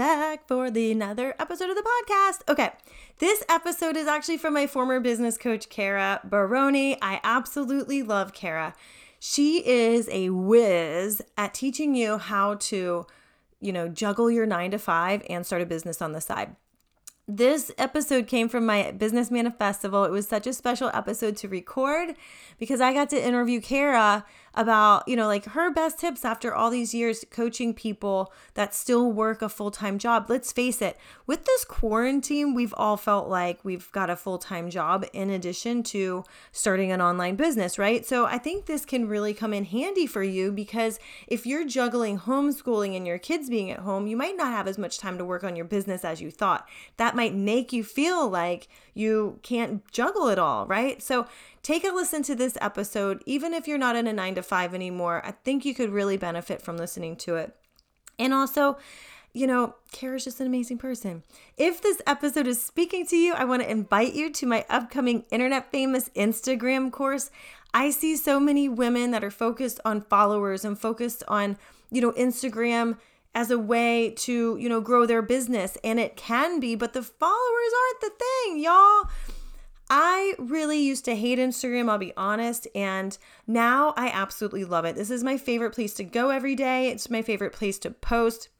back for the another episode of the podcast. Okay, this episode is actually from my former business coach, Cara Barone. I absolutely love Cara. She is a whiz at teaching you how to, you know, juggle your nine to five and start a business on the side. This episode came from my Business Manifestival. It was such a special episode to record because I got to interview Cara about, you know, like her best tips after all these years coaching people that still work a full time job. Let's face it, with this quarantine, we've all felt like we've got a full time job in addition to starting an online business, right? So I think this can really come in handy for you because if you're juggling homeschooling and your kids being at home, you might not have as much time to work on your business as you thought. That might make you feel like you can't juggle it all, right? So take a listen to this episode. Even if you're not in a nine to five anymore, I think you could really benefit from listening to it. And also, you know, Cara's just an amazing person. If this episode is speaking to you, I want to invite you to my upcoming internet famous Instagram course. I see so many women that are focused on followers and focused on, you know, Instagram as a way to, you know, grow their business. And it can be, but the followers aren't the thing, y'all. I really used to hate Instagram, I'll be honest, and now I absolutely love it. This is my favorite place to go every day. It's my favorite place to post.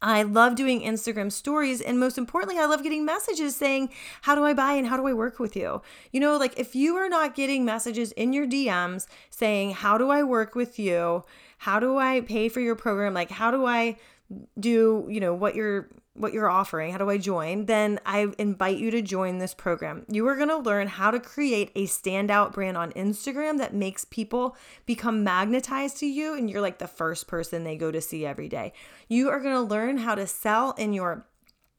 I love doing Instagram stories. And most importantly, I love getting messages saying, How do I buy and how do I work with you? You know, like if you are not getting messages in your DMs saying, How do I work with you? How do I pay for your program? Like, how do I do, you know, what you're what you're offering, how do I join? Then I invite you to join this program. You are going to learn how to create a standout brand on Instagram that makes people become magnetized to you and you're like the first person they go to see every day. You are going to learn how to sell in your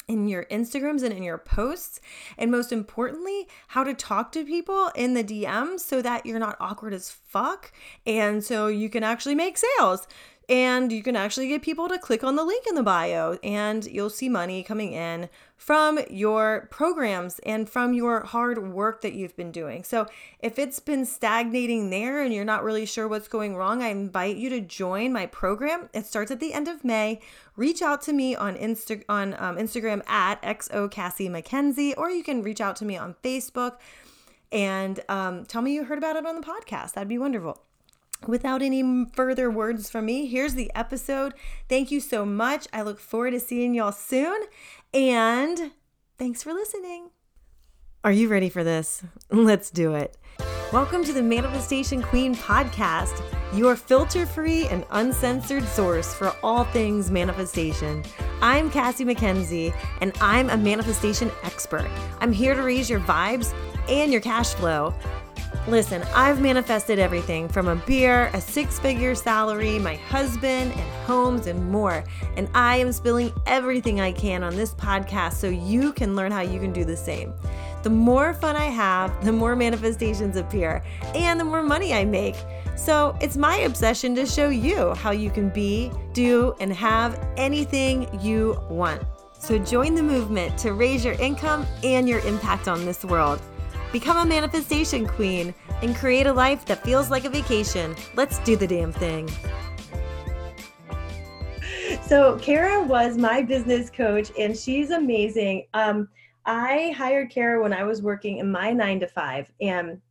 in your Instagrams and in your posts. And most importantly, how to talk to people in the DMs so that you're not awkward as fuck. And so you can actually make sales. And you can actually get people to click on the link in the bio, and you'll see money coming in from your programs and from your hard work that you've been doing. So, if it's been stagnating there and you're not really sure what's going wrong, I invite you to join my program. It starts at the end of May. Reach out to me on Insta- on um, Instagram at xo Cassie Mackenzie, or you can reach out to me on Facebook and um, tell me you heard about it on the podcast. That'd be wonderful without any further words from me, here's the episode. Thank you so much. I look forward to seeing y'all soon. And thanks for listening. Are you ready for this? Let's do it. Welcome to the Manifestation Queen podcast, your filter free and uncensored source for all things manifestation. I'm Cassie Mackenzie, and I'm a manifestation expert. I'm here to raise your vibes and your cash flow. Listen, I've manifested everything from a beer, a six figure salary, my husband, and homes, and more. And I am spilling everything I can on this podcast so you can learn how you can do the same. The more fun I have, the more manifestations appear, and the more money I make. So it's my obsession to show you how you can be, do, and have anything you want. So join the movement to raise your income and your impact on this world. Become a manifestation queen and create a life that feels like a vacation. Let's do the damn thing. So, Cara was my business coach, and she's amazing. Um, I hired Cara when I was working in my nine to five, and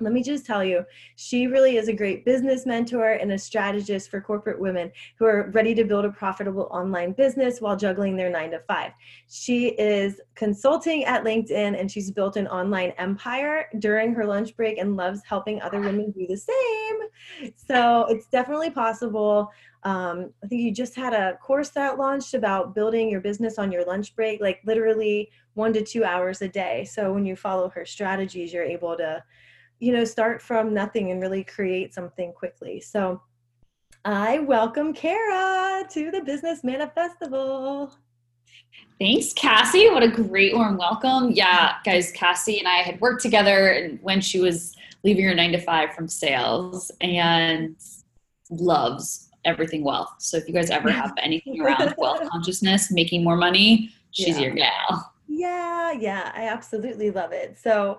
let me just tell you, she really is a great business mentor and a strategist for corporate women who are ready to build a profitable online business while juggling their nine to five. She is consulting at LinkedIn and she's built an online empire during her lunch break and loves helping other women do the same. So it's definitely possible. Um, I think you just had a course that launched about building your business on your lunch break, like literally one to two hours a day. So when you follow her strategies, you're able to you know, start from nothing and really create something quickly. So I welcome Cara to the Business Manifestival. Thanks, Cassie. What a great warm welcome. Yeah, guys, Cassie and I had worked together and when she was leaving her nine to five from sales and loves everything wealth. So if you guys ever have anything around wealth consciousness, making more money, she's yeah. your gal. Yeah, yeah, I absolutely love it. So,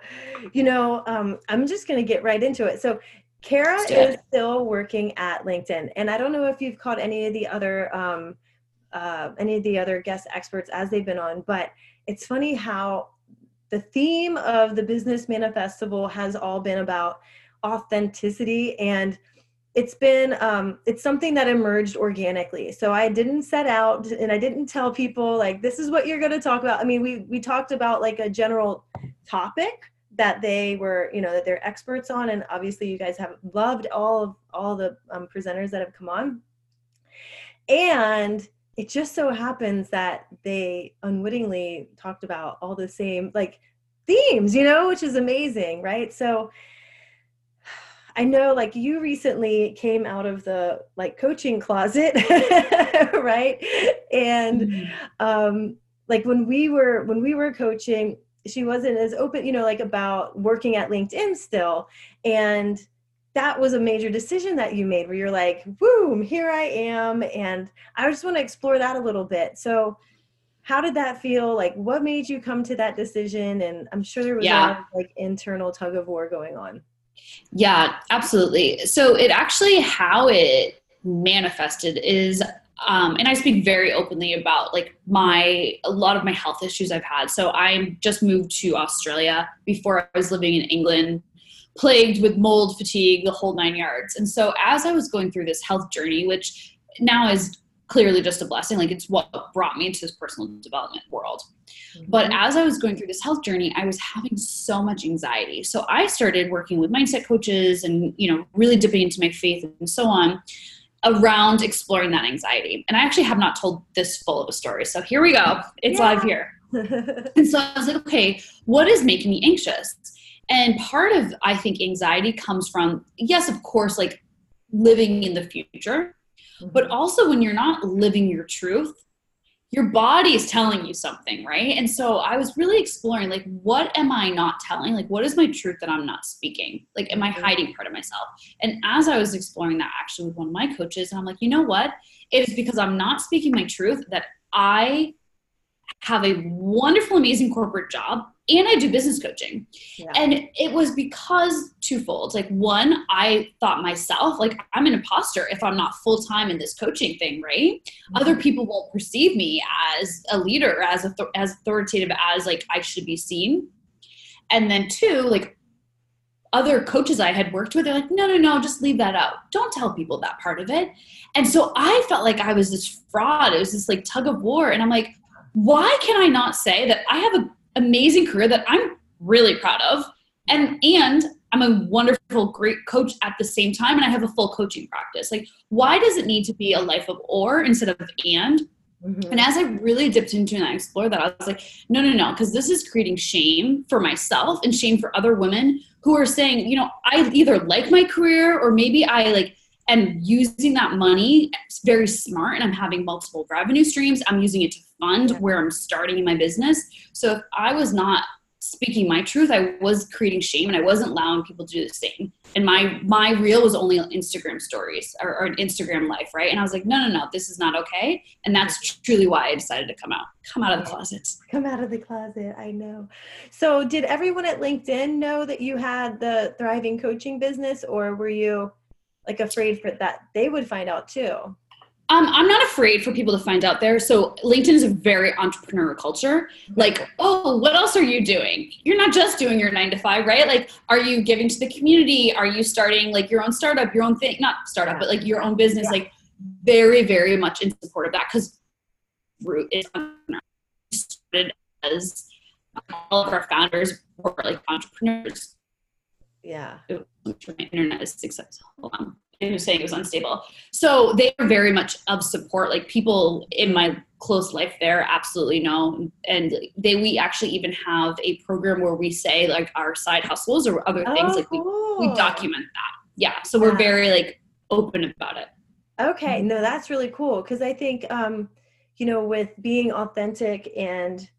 you know, um, I'm just going to get right into it. So, Cara is still working at LinkedIn, and I don't know if you've caught any of the other um, uh, any of the other guest experts as they've been on, but it's funny how the theme of the Business Manifestival has all been about authenticity and it's been um, it's something that emerged organically. So i didn't set out and i didn't tell people like this is what you're going to talk about. I mean we we talked about like a general topic that they were you know that they're experts on and obviously you guys have loved all of all the um, presenters that have come on. And it just so happens that they unwittingly talked about all the same like themes you know which is amazing right? So I know like you recently came out of the like coaching closet, right? And mm-hmm. um like when we were when we were coaching, she wasn't as open, you know, like about working at LinkedIn still. And that was a major decision that you made where you're like, boom, here I am. And I just want to explore that a little bit. So how did that feel? Like what made you come to that decision? And I'm sure there was yeah. a like internal tug of war going on. Yeah, absolutely. So it actually how it manifested is um, and I speak very openly about like my a lot of my health issues I've had. So I just moved to Australia. Before I was living in England, plagued with mold, fatigue, the whole nine yards. And so as I was going through this health journey, which now is clearly just a blessing, like it's what brought me into this personal development world. But mm-hmm. as I was going through this health journey, I was having so much anxiety. So I started working with mindset coaches and, you know, really dipping into my faith and so on around exploring that anxiety. And I actually have not told this full of a story. So here we go. It's yeah. live here. and so I was like, okay, what is making me anxious? And part of, I think, anxiety comes from, yes, of course, like living in the future, mm-hmm. but also when you're not living your truth, your body is telling you something, right? And so I was really exploring like what am I not telling? Like what is my truth that I'm not speaking? Like am I mm-hmm. hiding part of myself? And as I was exploring that actually with one of my coaches, and I'm like, you know what? It is because I'm not speaking my truth that I have a wonderful, amazing corporate job and I do business coaching. Yeah. And it was because twofold. Like one, I thought myself, like I'm an imposter if I'm not full time in this coaching thing, right? Mm-hmm. Other people won't perceive me as a leader, as a, as authoritative as like I should be seen. And then two, like other coaches I had worked with, they're like, no, no, no, just leave that out. Don't tell people that part of it. And so I felt like I was this fraud. It was this like tug of war. And I'm like, why can I not say that I have an amazing career that I'm really proud of and and I'm a wonderful great coach at the same time and I have a full coaching practice. Like why does it need to be a life of or instead of and? Mm-hmm. And as I really dipped into and I explored that, I was like, no, no, no, because this is creating shame for myself and shame for other women who are saying, you know, I either like my career or maybe I like am using that money it's very smart and I'm having multiple revenue streams. I'm using it to fund where I'm starting in my business. So if I was not speaking my truth, I was creating shame and I wasn't allowing people to do the same. And my my reel was only Instagram stories or, or Instagram life, right? And I was like, no, no, no, this is not okay. And that's truly why I decided to come out, come out of the closet. Come out of the closet. I know. So did everyone at LinkedIn know that you had the thriving coaching business or were you like afraid for that they would find out too? Um, I'm not afraid for people to find out there. So LinkedIn is a very entrepreneurial culture. Like, oh, what else are you doing? You're not just doing your nine to five, right? Like, are you giving to the community? Are you starting like your own startup, your own thing? Not startup, but like your own business. Yeah. Like, very, very much in support of that because Root is started as all of our founders were like entrepreneurs. Yeah. Internet is successful. Hold on who's saying it was unstable. So they are very much of support. Like people in my close life there absolutely know. And they we actually even have a program where we say like our side hustles or other things. Oh, like we, cool. we document that. Yeah. So we're very like open about it. Okay. No, that's really cool. Cause I think um, you know, with being authentic and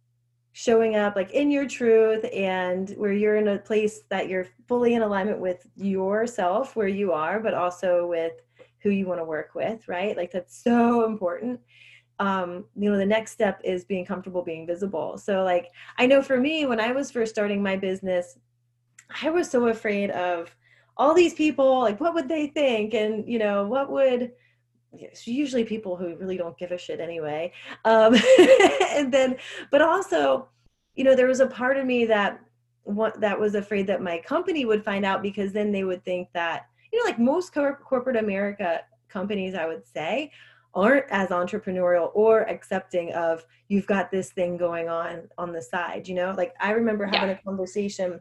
showing up like in your truth and where you're in a place that you're fully in alignment with yourself where you are but also with who you want to work with right? Like that's so important. Um you know the next step is being comfortable being visible. So like i know for me when i was first starting my business i was so afraid of all these people like what would they think? And you know what would usually people who really don't give a shit anyway. Um, and then, but also, you know, there was a part of me that what that was afraid that my company would find out because then they would think that you know, like most cor- corporate America companies, I would say, aren't as entrepreneurial or accepting of you've got this thing going on on the side. You know, like I remember having yeah. a conversation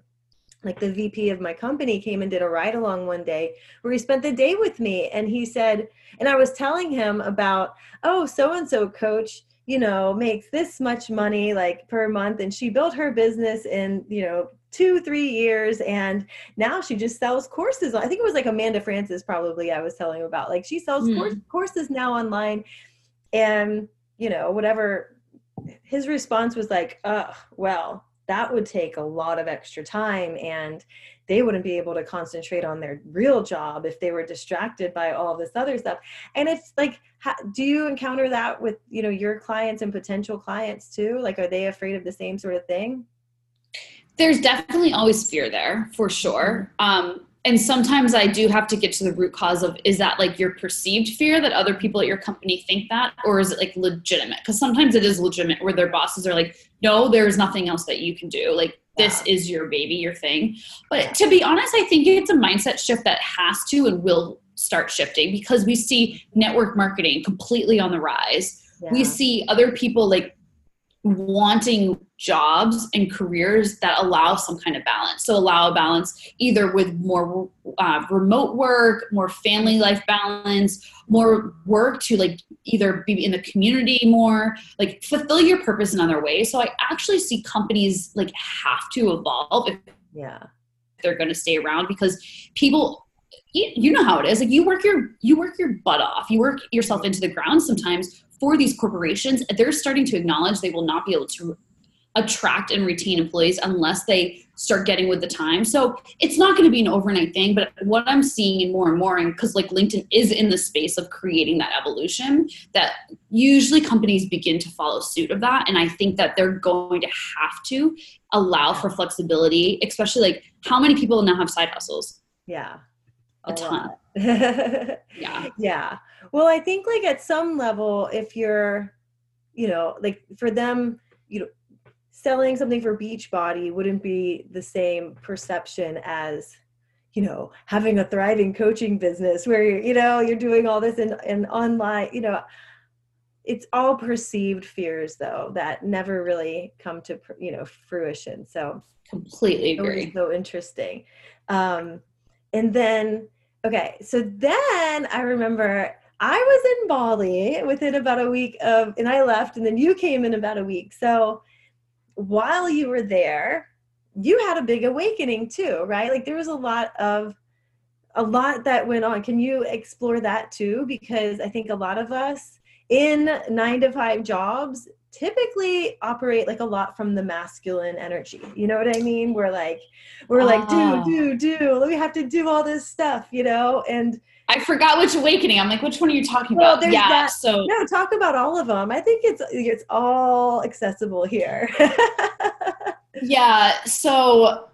like the VP of my company came and did a ride along one day where he spent the day with me and he said and I was telling him about oh so and so coach you know makes this much money like per month and she built her business in you know two three years and now she just sells courses i think it was like Amanda Frances probably i was telling him about like she sells mm. course, courses now online and you know whatever his response was like uh well that would take a lot of extra time and they wouldn't be able to concentrate on their real job if they were distracted by all this other stuff. And it's like how, do you encounter that with you know your clients and potential clients too? Like are they afraid of the same sort of thing? There's definitely always fear there for sure. Mm-hmm. um, and sometimes I do have to get to the root cause of is that like your perceived fear that other people at your company think that, or is it like legitimate? Because sometimes it is legitimate where their bosses are like, no, there's nothing else that you can do. Like, this is your baby, your thing. But to be honest, I think it's a mindset shift that has to and will start shifting because we see network marketing completely on the rise. Yeah. We see other people like wanting jobs and careers that allow some kind of balance. So allow a balance either with more uh, remote work, more family life balance, more work to like either be in the community more, like fulfill your purpose in other ways. So I actually see companies like have to evolve if yeah they're going to stay around because people you, you know how it is like you work your you work your butt off you work yourself into the ground sometimes for these corporations, they're starting to acknowledge they will not be able to attract and retain employees unless they start getting with the time. So it's not going to be an overnight thing, but what I'm seeing more and more, and because like LinkedIn is in the space of creating that evolution, that usually companies begin to follow suit of that. And I think that they're going to have to allow for flexibility, especially like how many people now have side hustles? Yeah. A, a ton. yeah. Yeah. Well, I think like at some level, if you're, you know, like for them, you know, selling something for Beachbody wouldn't be the same perception as, you know, having a thriving coaching business where you're, you know, you're doing all this in, in online, you know, it's all perceived fears though that never really come to you know fruition so completely agree so interesting um and then okay so then i remember I was in Bali within about a week of, and I left, and then you came in about a week. So while you were there, you had a big awakening too, right? Like there was a lot of, a lot that went on. Can you explore that too? Because I think a lot of us in nine to five jobs typically operate like a lot from the masculine energy. You know what I mean? We're like, we're like, do, ah. do, do. We have to do all this stuff, you know? And I forgot which awakening. I'm like, which one are you talking well, about? Yeah. That, so no, talk about all of them. I think it's it's all accessible here. yeah. So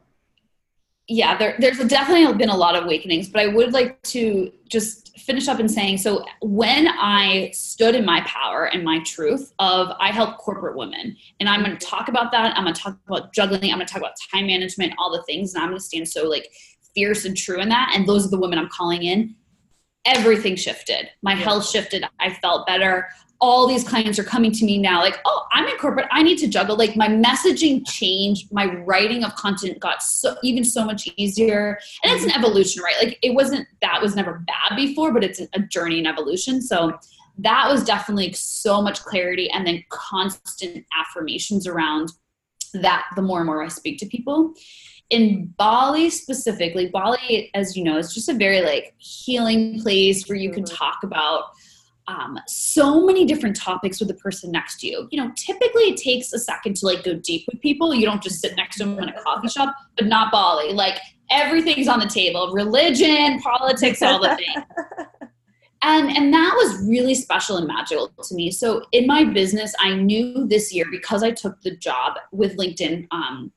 yeah, there, there's definitely been a lot of awakenings, but I would like to just finish up in saying so when I stood in my power and my truth of I help corporate women, and I'm going to talk about that. I'm going to talk about juggling. I'm going to talk about time management, all the things, and I'm going to stand so like fierce and true in that. And those are the women I'm calling in everything shifted. My health shifted. I felt better. All these clients are coming to me now, like, oh, I'm in corporate. I need to juggle. Like my messaging changed. My writing of content got so even so much easier. And it's an evolution, right? Like it wasn't that was never bad before, but it's a journey and evolution. So that was definitely so much clarity and then constant affirmations around that the more and more I speak to people in Bali specifically, Bali, as you know, is just a very like healing place where you can mm-hmm. talk about um, so many different topics with the person next to you. You know, typically it takes a second to like go deep with people. You don't just sit next to them in a coffee shop, but not Bali. Like everything's on the table religion, politics, all the things. and and that was really special and magical to me so in my business i knew this year because i took the job with linkedin um,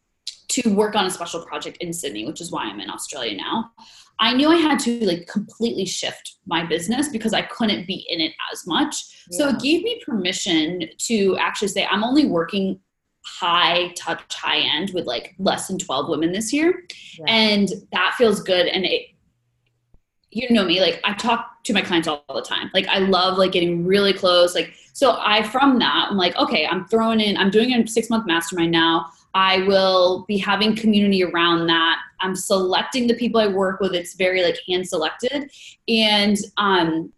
to work on a special project in Sydney, which is why I'm in Australia now. I knew I had to like completely shift my business because I couldn't be in it as much. Yeah. So it gave me permission to actually say, I'm only working high touch, high end with like less than 12 women this year. Yeah. And that feels good. And it, you know me, like I talk to my clients all, all the time. Like I love like getting really close. Like, so I, from that, I'm like, okay, I'm throwing in, I'm doing a six month mastermind now. I will be having community around that. I'm selecting the people I work with. It's very like hand selected. And um,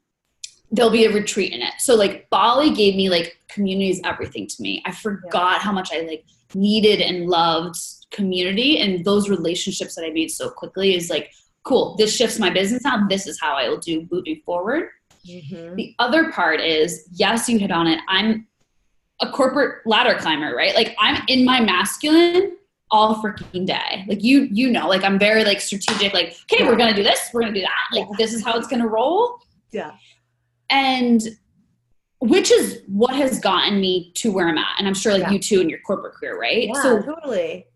there'll be a retreat in it. So like Bali gave me like community is everything to me. I forgot yeah. how much I like needed and loved community and those relationships that I made so quickly is like, cool, this shifts my business now. This is how I will do moving forward. Mm-hmm. The other part is, yes, you hit on it. I'm a corporate ladder climber, right? Like I'm in my masculine all freaking day. Like you, you know, like I'm very like strategic. Like, okay, we're gonna do this, we're gonna do that. Like yeah. this is how it's gonna roll. Yeah and which is what has gotten me to where I'm at. And I'm sure like yeah. you too in your corporate career, right? Yeah, so totally.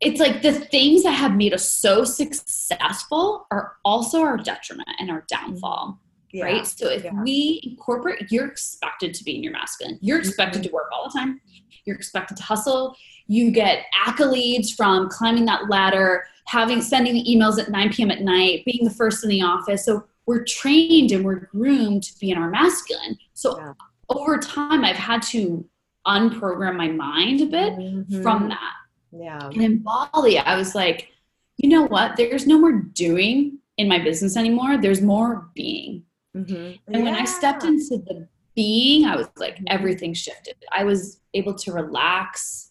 It's like the things that have made us so successful are also our detriment and our downfall. Yeah. Right. So if yeah. we incorporate, you're expected to be in your masculine. You're expected mm-hmm. to work all the time. You're expected to hustle. You get accolades from climbing that ladder, having sending the emails at 9 p.m. at night, being the first in the office. So we're trained and we're groomed to be in our masculine. So yeah. over time, I've had to unprogram my mind a bit mm-hmm. from that. Yeah. And in Bali, I was like, you know what? There's no more doing in my business anymore. There's more being. Mm-hmm. And yeah. when I stepped into the being, I was like, mm-hmm. everything shifted. I was able to relax,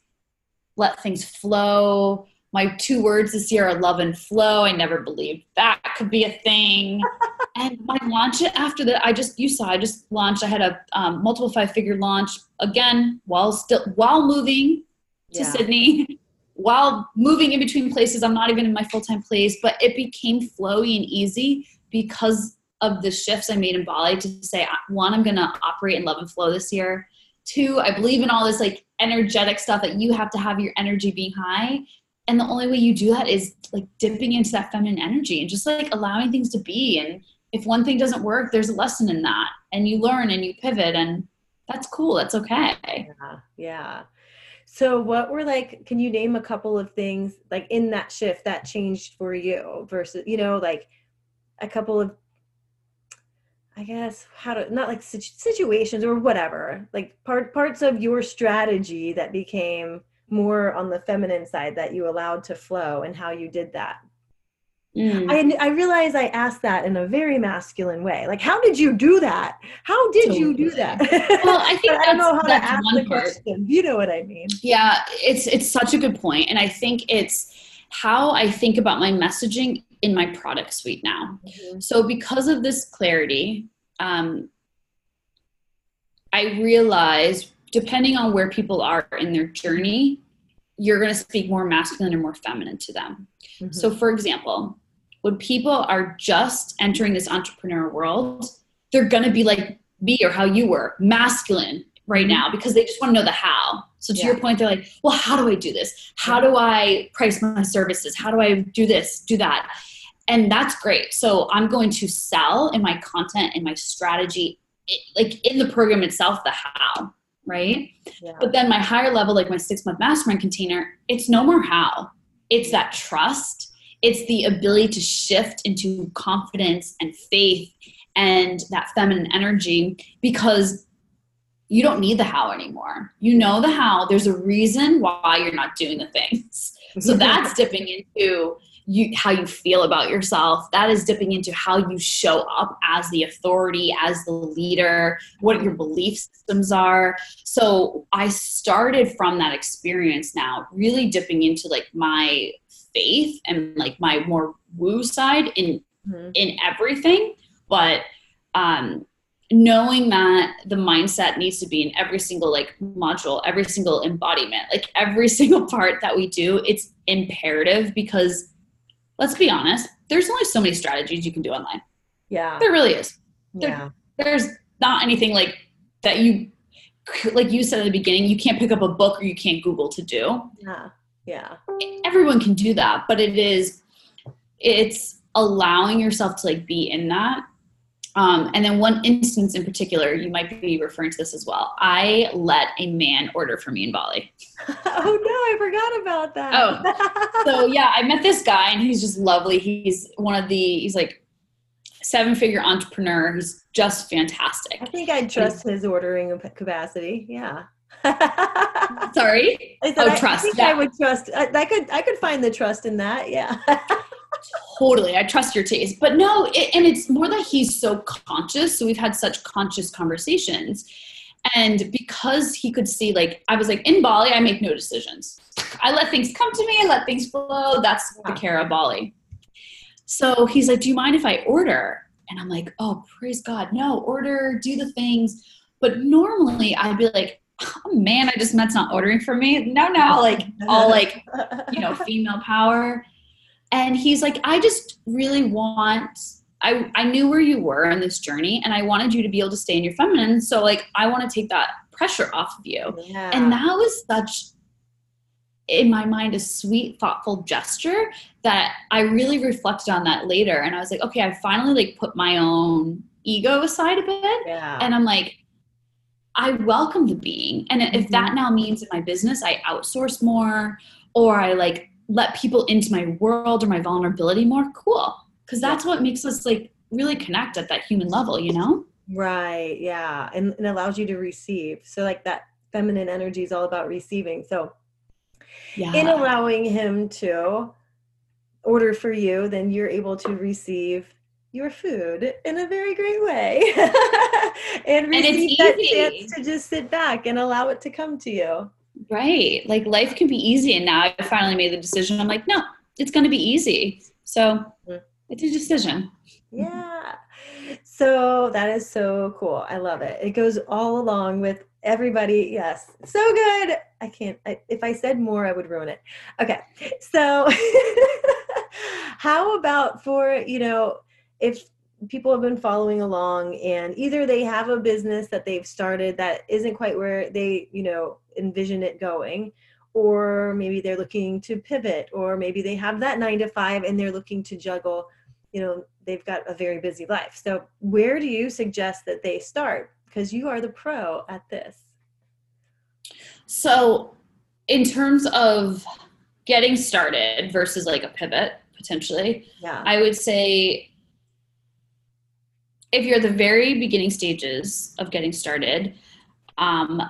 let things flow my two words this year are love and flow. I never believed that could be a thing. and my launch after that, I just you saw I just launched. I had a um, multiple five figure launch again while still while moving to yeah. Sydney, while moving in between places. I'm not even in my full time place, but it became flowy and easy because of the shifts I made in Bali to say one, I'm gonna operate in love and flow this year. Two, I believe in all this like energetic stuff that you have to have your energy being high and the only way you do that is like dipping into that feminine energy and just like allowing things to be. And if one thing doesn't work there's a lesson in that. And you learn and you pivot and that's cool. That's okay. Yeah yeah. So what were like can you name a couple of things like in that shift that changed for you versus you know like a couple of I guess how to not like situations or whatever, like part parts of your strategy that became more on the feminine side that you allowed to flow and how you did that mm. I, I realize I asked that in a very masculine way. Like, how did you do that? How did totally. you do that? Well, I think I don't know how to ask the part. question. You know what I mean? Yeah, it's it's such a good point, and I think it's how I think about my messaging in my product suite now. Mm-hmm. So, because of this clarity, um, I realize depending on where people are in their journey, you're going to speak more masculine or more feminine to them. Mm-hmm. So, for example, when people are just entering this entrepreneur world, they're going to be like me or how you were, masculine right mm-hmm. now because they just want to know the how. So to yeah. your point, they're like, well, how do I do this? How do I price my services? How do I do this, do that? And that's great. So I'm going to sell in my content and my strategy, like in the program itself, the how right? Yeah. But then my higher level, like my six month mastermind container, it's no more how. It's that trust. It's the ability to shift into confidence and faith and that feminine energy because you don't need the how anymore. You know the how. There's a reason why you're not doing the things. So that's dipping into you how you feel about yourself that is dipping into how you show up as the authority as the leader what your belief systems are so i started from that experience now really dipping into like my faith and like my more woo side in mm-hmm. in everything but um knowing that the mindset needs to be in every single like module every single embodiment like every single part that we do it's imperative because let's be honest, there's only so many strategies you can do online. Yeah. There really is. There, yeah. There's not anything like that you, like you said at the beginning, you can't pick up a book or you can't Google to do. Yeah. Yeah. Everyone can do that, but it is, it's allowing yourself to like be in that um, and then one instance in particular, you might be referring to this as well. I let a man order for me in Bali. oh no, I forgot about that. Oh, so yeah, I met this guy and he's just lovely. He's one of the he's like seven figure entrepreneur. He's just fantastic. I think I'd trust his ordering capacity. Yeah. Sorry. I said, oh, I, trust. I think yeah. I would trust. I, I could. I could find the trust in that. Yeah totally i trust your taste. But no it, and it's more that he's so conscious. So we've had such conscious conversations. And because he could see like i was like in bali i make no decisions. I let things come to me i let things flow. That's the Cara bali. So he's like do you mind if i order? And i'm like oh praise god no order do the things. But normally i'd be like oh man i just met's not ordering for me. No no like all like you know female power and he's like i just really want I, I knew where you were on this journey and I wanted you to be able to stay in your feminine. So like I want to take that pressure off of you. Yeah. And that was such in my mind a sweet, thoughtful gesture that I really reflected on that later. And I was like, okay, I finally like put my own ego aside a bit. Yeah. And I'm like, I welcome the being. And if mm-hmm. that now means in my business I outsource more or I like let people into my world or my vulnerability more cool. Because that's what makes us like really connect at that human level you know? Right yeah and, and allows you to receive. So like that feminine energy is all about receiving. So yeah. in allowing him to order for you then you're able to receive your food in a very great way. And receive and that chance to just sit back and allow it to come to you Right. Like life can be easy. And now I finally made the decision. I'm like, no, it's going to be easy. So it's a decision. Yeah. So that is so cool. I love it. It goes all along with everybody. Yes. So good. I can't, I, if I said more, I would ruin it. Okay. So how about for, you know, if people have been following along and either they have a business that they've started that isn't quite where they you know envision it going or maybe they're looking to pivot or maybe they have that 9 to 5 and they're looking to juggle you know they've got a very busy life. So where do you suggest that they start? Because you are the pro at this. So in terms of getting started versus like a pivot potentially yeah. I would say if you're at the very beginning stages of getting started, um,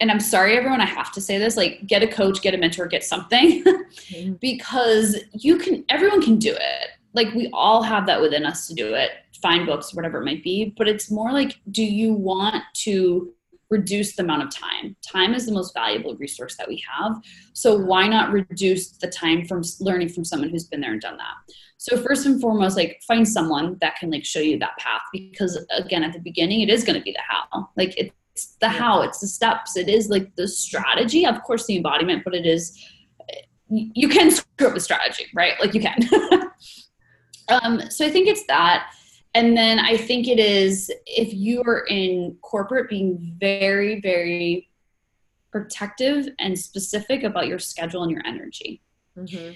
and I'm sorry, everyone, I have to say this like, get a coach, get a mentor, get something mm-hmm. because you can, everyone can do it. Like, we all have that within us to do it, find books, whatever it might be. But it's more like, do you want to reduce the amount of time? Time is the most valuable resource that we have. So, why not reduce the time from learning from someone who's been there and done that? So first and foremost, like find someone that can like show you that path because again, at the beginning, it is going to be the how. Like it's the how, it's the steps, it is like the strategy. Of course, the embodiment, but it is you can screw up the strategy, right? Like you can. um, so I think it's that. And then I think it is if you are in corporate, being very, very protective and specific about your schedule and your energy. Mm-hmm.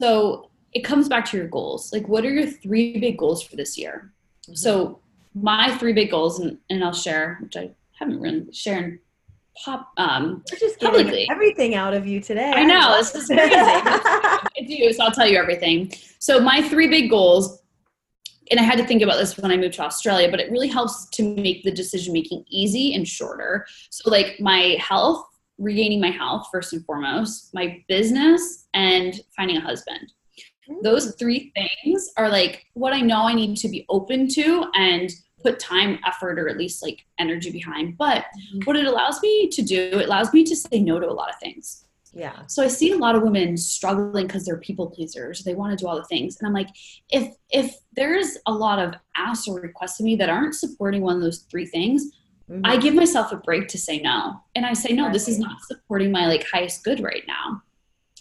So it comes back to your goals. Like, what are your three big goals for this year? Mm-hmm. So, my three big goals, and, and I'll share, which I haven't really shared pop um We're just publicly. everything out of you today. I know this is crazy. I do, so I'll tell you everything. So my three big goals, and I had to think about this when I moved to Australia, but it really helps to make the decision making easy and shorter. So like my health, regaining my health first and foremost, my business, and finding a husband those three things are like what I know I need to be open to and put time, effort, or at least like energy behind. But mm-hmm. what it allows me to do, it allows me to say no to a lot of things. Yeah. So I see a lot of women struggling because they're people pleasers. They want to do all the things. And I'm like, if if there's a lot of asks or requests of me that aren't supporting one of those three things, mm-hmm. I give myself a break to say no. And I say, no, this is not supporting my like highest good right now.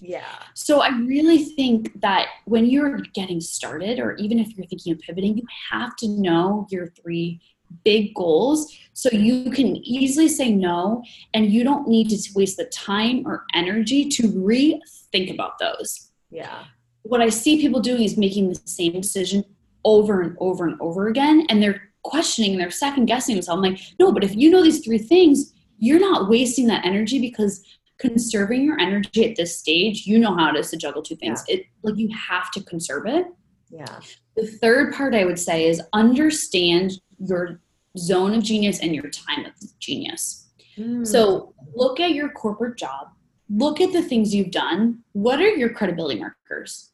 Yeah. So I really think that when you're getting started, or even if you're thinking of pivoting, you have to know your three big goals so you can easily say no and you don't need to waste the time or energy to rethink about those. Yeah. what I see people doing is making the same decision over and over and over again. And they're questioning, they're second guessing themselves. I'm like, no, but if you know these three things, you're not wasting that energy because conserving your energy at this stage, you know how it is to juggle two things. Yeah. It like you have to conserve it. Yeah. The third part I would say is understand your zone of genius and your time of genius. Mm. So look at your corporate job, look at the things you've done. What are your credibility markers?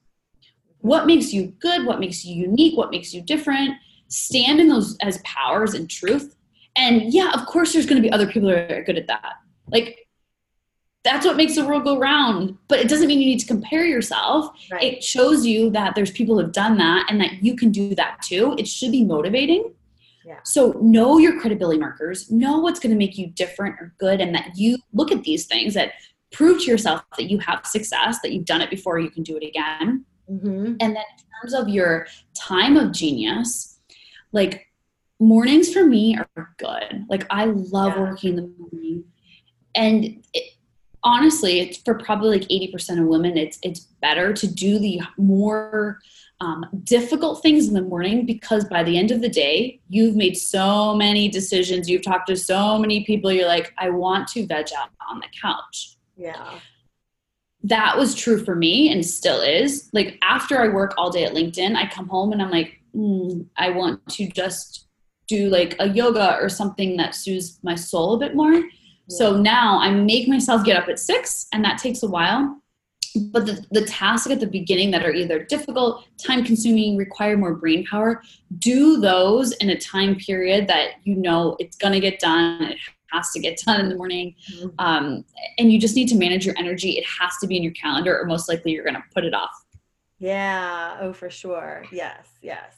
What makes you good? What makes you unique? What makes you different? Stand in those as powers and truth. And yeah, of course, there's going to be other people that are good at that. Like, that's what makes the world go round. But it doesn't mean you need to compare yourself. Right. It shows you that there's people who have done that and that you can do that too. It should be motivating. Yeah. So know your credibility markers, know what's going to make you different or good, and that you look at these things that prove to yourself that you have success, that you've done it before, you can do it again. Mm-hmm. And then in terms of your time of genius, like mornings for me are good. Like I love yeah. working in the morning. And it, honestly, it's for probably like 80% of women, it's it's better to do the more um, difficult things in the morning because by the end of the day, you've made so many decisions. You've talked to so many people. You're like, I want to veg out on the couch. Yeah. That was true for me and still is. Like after I work all day at LinkedIn, I come home and I'm like, mm, I want to just do like a yoga or something that soothes my soul a bit more. Yeah. So now I make myself get up at six, and that takes a while. But the, the tasks at the beginning that are either difficult time consuming require more brain power do those in a time period that you know it's going to get done it has to get done in the morning mm-hmm. um, and you just need to manage your energy. It has to be in your calendar or most likely you're going to put it off. Yeah. Oh for sure. Yes yes.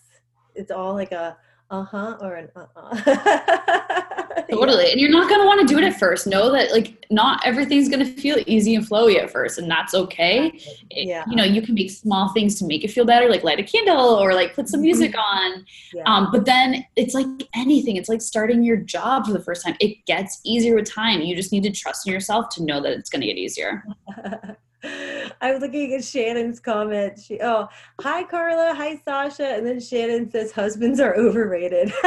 It's all like a uh-huh or an uh-uh totally yeah. and you're not going to want to do it at first know that like not everything's going to feel easy and flowy at first and that's okay yeah. you know you can make small things to make it feel better like light a candle or like put some mm-hmm. music on yeah. um, but then it's like anything it's like starting your job for the first time it gets easier with time you just need to trust in yourself to know that it's going to get easier I was looking at Shannon's comment. She, oh, hi Carla, hi Sasha, and then Shannon says husbands are overrated.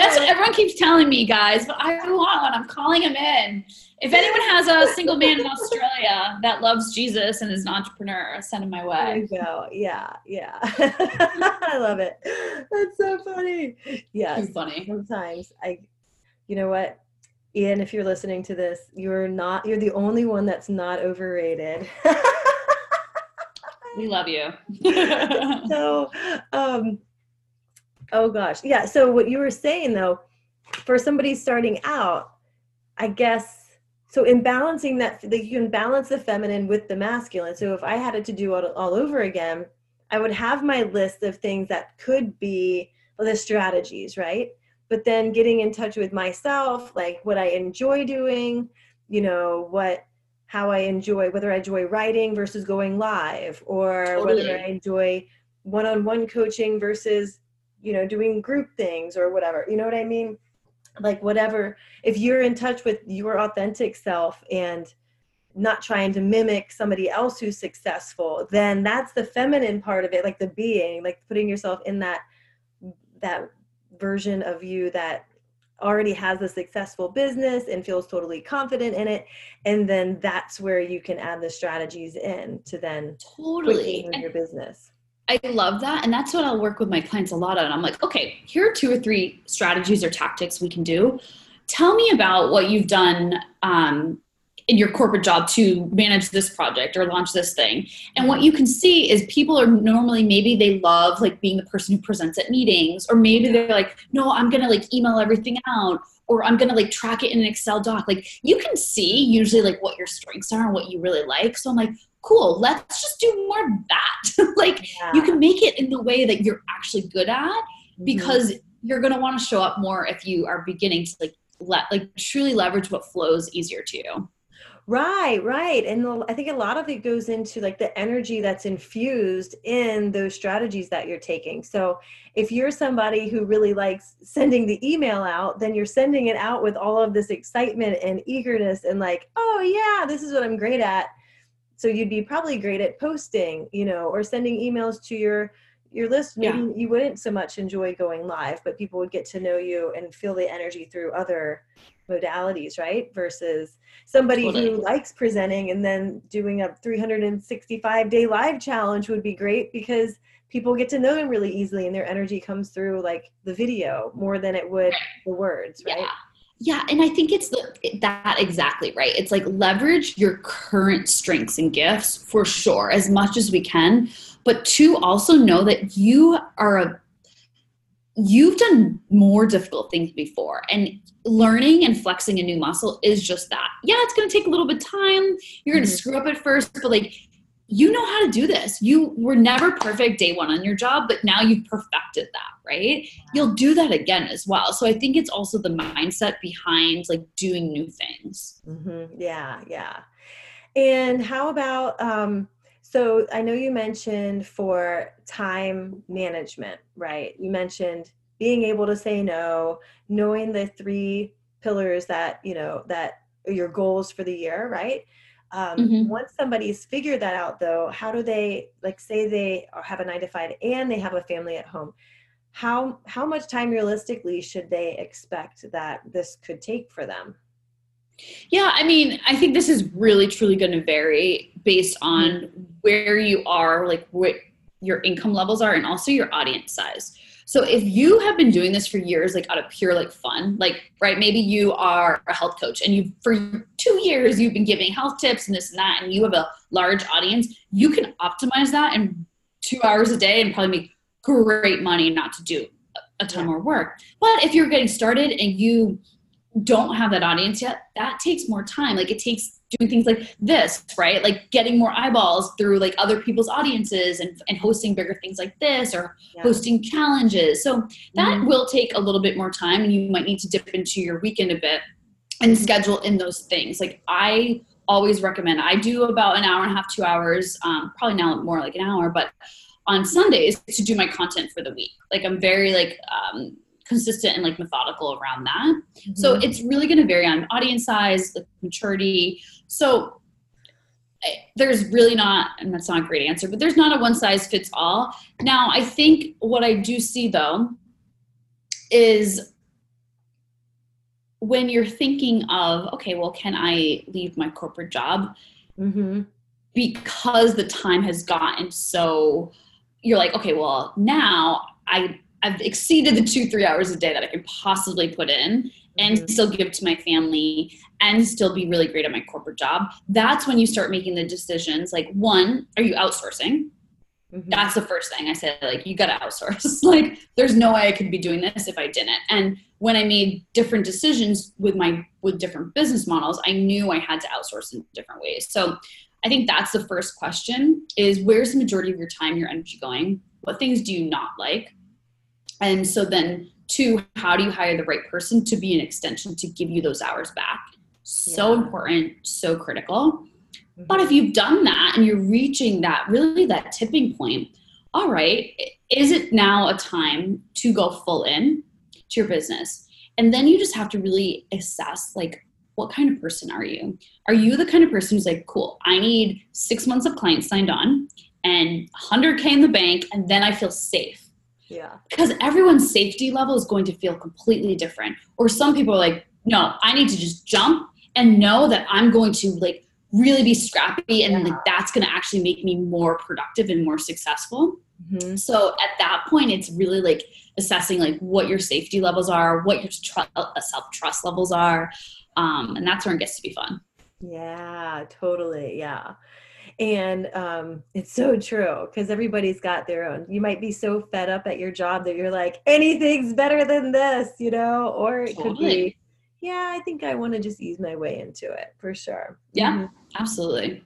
That's what everyone keeps telling me, guys. But I want one. I'm calling him in. If anyone has a single man in Australia that loves Jesus and is an entrepreneur, send him my way. There you go. Yeah, yeah. I love it. That's so funny. Yeah, funny. Sometimes I, you know what, Ian, if you're listening to this, you're not. You're the only one that's not overrated. we love you. so, um, Oh gosh. Yeah. So what you were saying though, for somebody starting out, I guess so in balancing that you can balance the feminine with the masculine. So if I had it to do it all over again, I would have my list of things that could be the strategies, right? But then getting in touch with myself, like what I enjoy doing, you know, what how I enjoy whether I enjoy writing versus going live or totally. whether I enjoy one-on-one coaching versus you know doing group things or whatever you know what i mean like whatever if you're in touch with your authentic self and not trying to mimic somebody else who's successful then that's the feminine part of it like the being like putting yourself in that that version of you that already has a successful business and feels totally confident in it and then that's where you can add the strategies in to then totally your business I love that. And that's what I'll work with my clients a lot on. I'm like, okay, here are two or three strategies or tactics we can do. Tell me about what you've done um, in your corporate job to manage this project or launch this thing. And what you can see is people are normally maybe they love like being the person who presents at meetings, or maybe they're like, no, I'm gonna like email everything out, or I'm gonna like track it in an Excel doc. Like you can see usually like what your strengths are and what you really like. So I'm like, cool, let's just do more of that. like yeah. you can make it in the way that you're actually good at mm-hmm. because you're going to want to show up more if you are beginning to like let like truly leverage what flows easier to you. Right, right. And the, I think a lot of it goes into like the energy that's infused in those strategies that you're taking. So if you're somebody who really likes sending the email out, then you're sending it out with all of this excitement and eagerness and like, oh yeah, this is what I'm great at so you'd be probably great at posting you know or sending emails to your your list maybe yeah. you wouldn't so much enjoy going live but people would get to know you and feel the energy through other modalities right versus somebody totally. who likes presenting and then doing a 365 day live challenge would be great because people get to know them really easily and their energy comes through like the video more than it would the words right yeah. Yeah, and I think it's the, that exactly right. It's like leverage your current strengths and gifts for sure as much as we can, but to also know that you are a you've done more difficult things before and learning and flexing a new muscle is just that. Yeah, it's going to take a little bit of time. You're going to mm-hmm. screw up at first, but like you know how to do this. You were never perfect day one on your job, but now you've perfected that, right? You'll do that again as well. So I think it's also the mindset behind like doing new things. Mm-hmm. Yeah, yeah. And how about, um, so I know you mentioned for time management, right? You mentioned being able to say no, knowing the three pillars that, you know, that your goals for the year, right? Um, mm-hmm. Once somebody's figured that out, though, how do they like say they have a nine to five and they have a family at home? How how much time realistically should they expect that this could take for them? Yeah, I mean, I think this is really truly going to vary based on mm-hmm. where you are, like what your income levels are, and also your audience size. So if you have been doing this for years, like out of pure like fun, like right, maybe you are a health coach and you for two years you've been giving health tips and this and that, and you have a large audience, you can optimize that in two hours a day and probably make great money not to do a ton more work. But if you're getting started and you don't have that audience yet, that takes more time. Like it takes doing things like this, right? Like getting more eyeballs through like other people's audiences and, and hosting bigger things like this or yeah. hosting challenges. So that mm-hmm. will take a little bit more time and you might need to dip into your weekend a bit and schedule in those things. Like I always recommend, I do about an hour and a half, two hours, um, probably now more like an hour, but on Sundays to do my content for the week. Like I'm very like, um, consistent and like methodical around that. Mm-hmm. So it's really going to vary on audience size, like maturity. So there's really not, and that's not a great answer, but there's not a one size fits all. Now, I think what I do see though is when you're thinking of, okay, well, can I leave my corporate job? Mm-hmm. Because the time has gotten so, you're like, okay, well, now I I've exceeded the two, three hours a day that I can possibly put in and mm-hmm. still give to my family and still be really great at my corporate job. That's when you start making the decisions. Like, one, are you outsourcing? Mm-hmm. That's the first thing I said. Like, you got to outsource. like, there's no way I could be doing this if I didn't. And when I made different decisions with my with different business models, I knew I had to outsource in different ways. So, I think that's the first question: is where's the majority of your time, your energy going? What things do you not like? And so then, two, how do you hire the right person to be an extension to give you those hours back? So yeah. important, so critical. Mm-hmm. But if you've done that and you're reaching that really that tipping point, all right, is it now a time to go full in to your business? And then you just have to really assess like what kind of person are you? Are you the kind of person who's like, cool, I need six months of clients signed on and 100K in the bank, and then I feel safe? Yeah. Because everyone's safety level is going to feel completely different. Or some people are like, no, I need to just jump and know that I'm going to like really be scrappy and yeah. like that's going to actually make me more productive and more successful. Mm-hmm. So at that point, it's really like assessing like what your safety levels are, what your tr- uh, self trust levels are, um, and that's where it gets to be fun. Yeah, totally. Yeah. And um, it's so true because everybody's got their own. You might be so fed up at your job that you're like, anything's better than this, you know? Or it totally. could be, yeah, I think I want to just ease my way into it for sure. Yeah, mm-hmm. absolutely.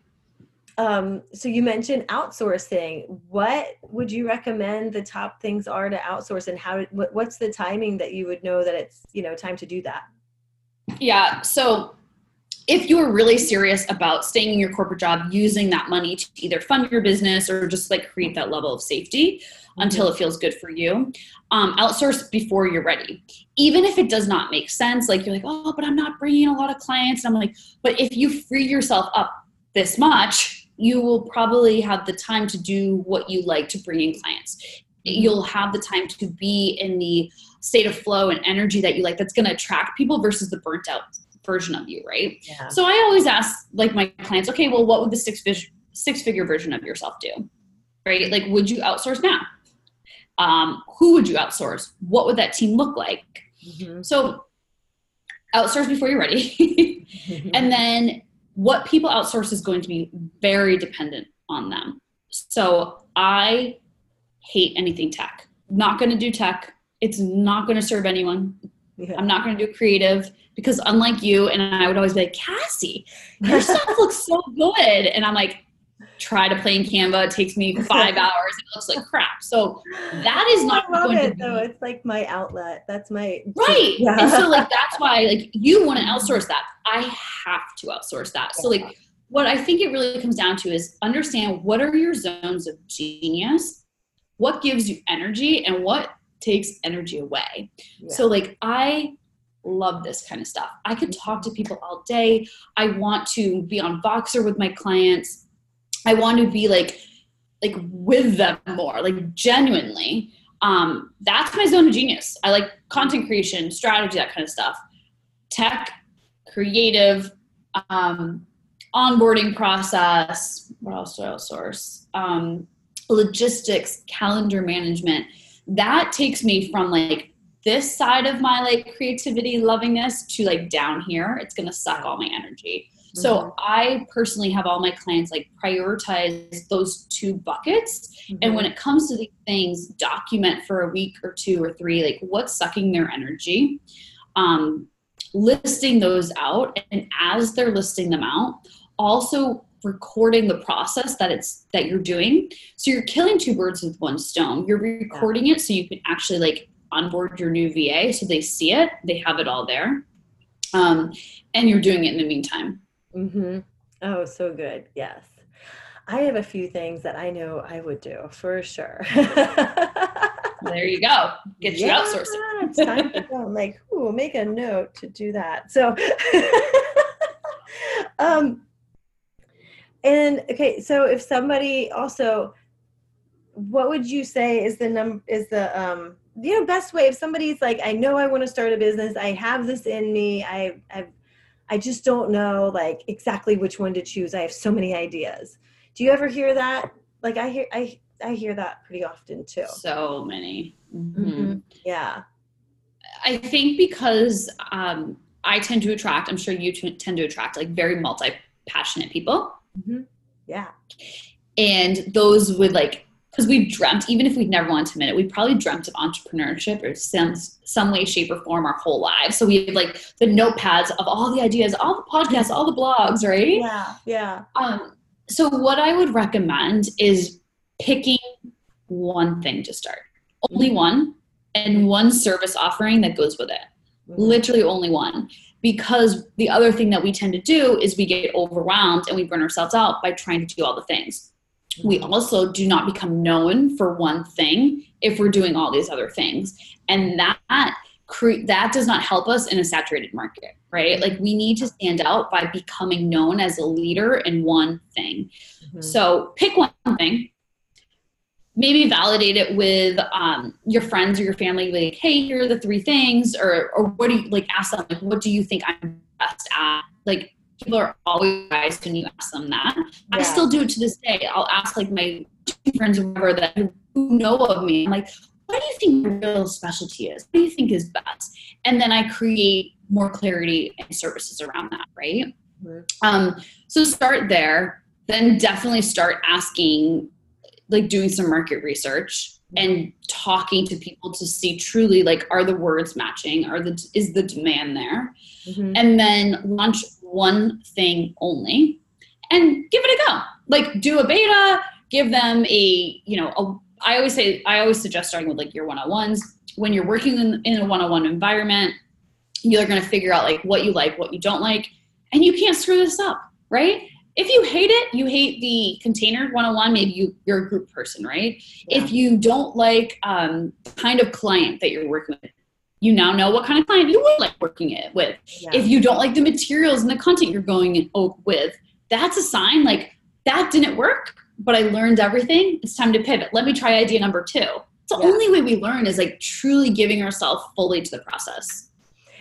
Um, so you mentioned outsourcing. What would you recommend the top things are to outsource, and how? What's the timing that you would know that it's you know time to do that? Yeah. So if you're really serious about staying in your corporate job, using that money to either fund your business or just like create that level of safety mm-hmm. until it feels good for you, um, outsource before you're ready. Even if it does not make sense, like you're like, oh, but I'm not bringing a lot of clients. And I'm like, but if you free yourself up this much, you will probably have the time to do what you like to bring in clients. Mm-hmm. You'll have the time to be in the state of flow and energy that you like that's going to attract people versus the burnt out version of you, right? Yeah. So I always ask like my clients, okay, well, what would the six vis- six figure version of yourself do? Right? Like, would you outsource now? Um, who would you outsource? What would that team look like? Mhm. So outsource before you're ready. and then what people outsource is going to be very dependent on them. So I hate anything tech. Not going to do tech. It's not going to serve anyone. Yeah. I'm not going to do creative because unlike you, and I would always be like, Cassie, your stuff looks so good. And I'm like, try to play in Canva. It takes me five hours. It looks like crap. So that is not I love going to it be though. It's like my outlet. That's my right Yeah. and so like that's why like you want to outsource that i have to outsource that so like what i think it really comes down to is understand what are your zones of genius what gives you energy and what takes energy away Yeah. so like i love this kind of stuff i could talk to people all day i want to be on voxer with my clients i want to be like like with them more like genuinely um, that's my zone of genius. I like content creation, strategy, that kind of stuff. Tech, creative, um, onboarding process. What else do I outsource? Um, logistics, calendar management. That takes me from like this side of my like creativity, lovingness to like down here. It's gonna suck all my energy. So Mhm. I personally have all my clients like prioritize those two buckets and when it comes to these things, document for a week or two or three, like what's sucking their energy, um, listing those out, and as they're listing them out, also recording the process that it's that you're doing. So you're killing two birds with one stone. You're recording it so you can actually like onboard your new VA, so they see it, they have it all there, um, and you're doing it in the meantime. Mm-hmm. Oh, so good. Yes. I have a few things that I know I would do for sure. There you go. Get Yeah, outsourced. It's time to go. I'm like, ooh, make a note to do that. So, um, and okay, so if somebody also, what would you say is the num is the um you know best way if somebody's like, I know I want to start a business, I have this in me, I I've I just don't know like exactly which one to choose. I have so many ideas. Do you ever hear that? Like I hear I I hear that pretty often too. So many. Mhm. Mhm. Yeah. I think because um, I tend to attract, I'm sure you t- tend to attract like very multi passionate people. Mm-hmm. Yeah. And those would like, because we've dreamt, even if we've never wanted to admit it, we probably dreamt of entrepreneurship or some, some way, shape, or form our whole lives. So we have like the notepads of all the ideas, all the podcasts, all the blogs, right? Yeah. Yeah. Um, so what I would recommend is picking one thing to start, only mm-hmm. one, and one service offering that goes with it. Mm-hmm. Literally only one. Because the other thing that we tend to do is we get overwhelmed and we burn ourselves out by trying to do all the things. We also do not become known for one thing if we're doing all these other things. And that cre- that does not help us in a saturated market, right? Like we need to stand out by becoming known as a leader in one thing. Mhm. So pick one thing. Maybe validate it with um, your friends or your family. Like, hey, here are the three things, or or what do you like? Ask them like, what do you think I'm best at? Like, people are always guys when you ask them that. I still do it to this day. I'll ask like my two friends or whatever that who know of me. I'm like, what do you think your real specialty is? What do you think is best? And then I create more clarity and services around that, right? Mhm. Um, so start there. Then definitely start asking, like doing some market research and talking to people to see truly like are the words matching? Are the is the demand there? Mhm. and then launch one thing only and give it a go like do a beta give them a you know a, i always say i always suggest starting with like your one-on-ones when you're working in, in a one-on-one environment you're going to figure out like what you like what you don't like and you can't screw this up right if you hate it you hate the container one-on-one maybe you, you're a group person right Yeah. if you don't like um, the kind of client that you're working with you now know what kind of client you would like working it with Yeah. if you don't like the materials and the content you're going in, oh, with that's a sign like that didn't work, but I learned everything. It's time to pivot. Let me try idea number two. It's the yeah. only way we learn is like truly giving ourselves fully to the process.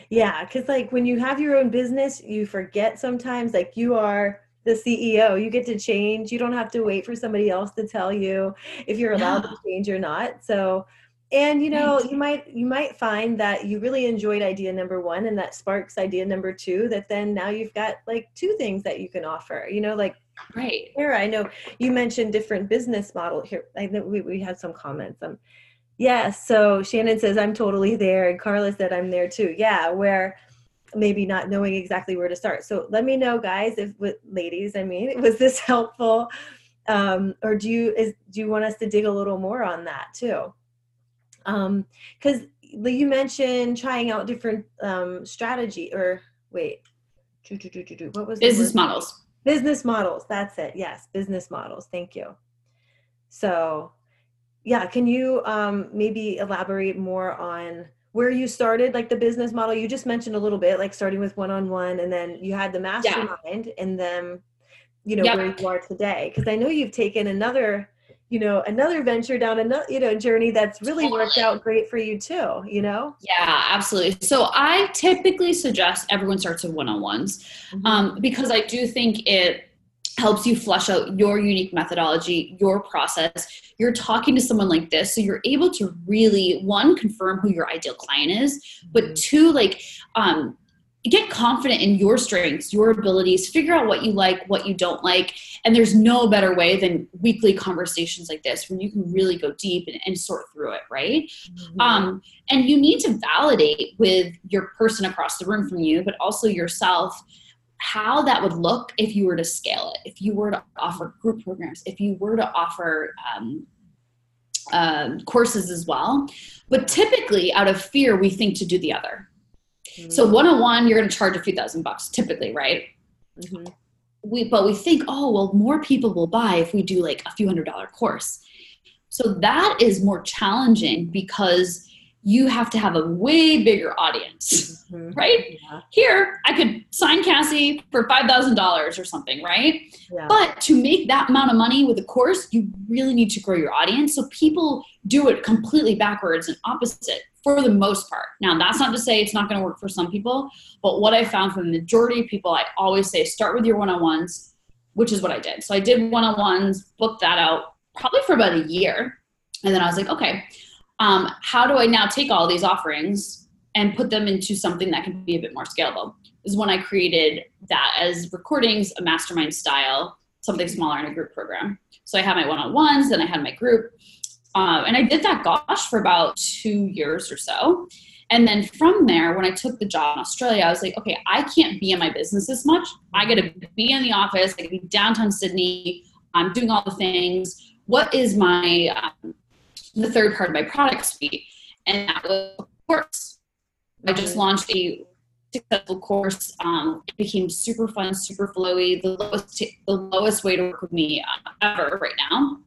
Yeah, because like when you have your own business, you forget sometimes like you are the CEO. You get to change. You don't have to wait for somebody else to tell you if you're allowed yeah. to change or not. So and you know right. you might you might find that you really enjoyed idea number one and that sparks idea number two that then now you've got like two things that you can offer you know like right here i know you mentioned different business model here i know we, we had some comments um yeah so shannon says i'm totally there and carla said i'm there too yeah where maybe not knowing exactly where to start. So let me know guys if with ladies i mean was this helpful? Um or do you is do you want us to dig a little more on that too? Um because you mentioned trying out different um strategy or wait. What was business models. Business models. That's it. Yes business models. Thank you. So yeah can you um maybe elaborate more on where you started like the business model you just mentioned a little bit like starting with one-on-one and then you had the mastermind yeah. and then you know yep. where you are today because i know you've taken another you know another venture down another you know journey that's really totally. worked out great for you too you know yeah absolutely so i typically suggest everyone starts with one-on-ones mm-hmm. um, because i do think it helps you flush out your unique methodology your process you're talking to someone like this so you're able to really one confirm who your ideal client is but mm-hmm. two like um, get confident in your strengths, your abilities, figure out what you like, what you don't like. And there's no better way than weekly conversations like this when you can really go deep and, and sort through it, right? Mm-hmm. Um, and you need to validate with your person across the room from you, but also yourself how that would look if you were to scale it, if you were to offer group programs, if you were to offer um, uh, courses as well. But typically, out of fear, we think to do the other so one on one, you're going to charge a few thousand bucks typically, right? Mm-hmm. We, but we think, oh, well, more people will buy if we do like a few hundred dollar course. So that is more challenging because you have to have a way bigger audience, mm-hmm. right? Yeah. Here, I could sign Cassie for $5,000 or something, right? Yeah. But to make that amount of money with a course, you really need to grow your audience. So people do it completely backwards and opposite for the most part. Now, that's not to say it's not going to work for some people, but what I found for the majority of people, I always say start with your one on ones, which is what I did. So I did one on ones, booked that out probably for about a year. And then I was like, okay, um, how do I now take all these offerings and put them into something that can be a bit more scalable? Is when I created that as recordings, a mastermind style, something smaller in a group program. So I had my one on ones, then I had my group. Uh, and I did that, gosh, for about two years or so. And then from there, when I took the job in Australia, I was like, okay, I can't be in my business as much. I got to be in the office. I to be downtown Sydney. I'm doing all the things. What is my um, the third part of my product suite? And that was a course. I just launched a successful course. Um, it became super fun, super flowy. The lowest the lowest way to work with me uh, ever right now.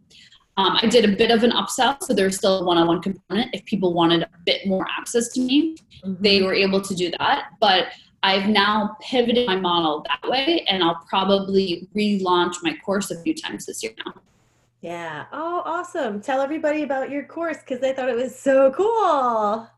Um, I did a bit of an upsell, so there's still a one-on-one component. If people wanted a bit more access to me, mm-hmm. they were able to do that. But I've now pivoted my model that way, and I'll probably relaunch my course a few times this year now. Yeah. Oh, awesome. Tell everybody about your course because I thought it was so cool. Oh,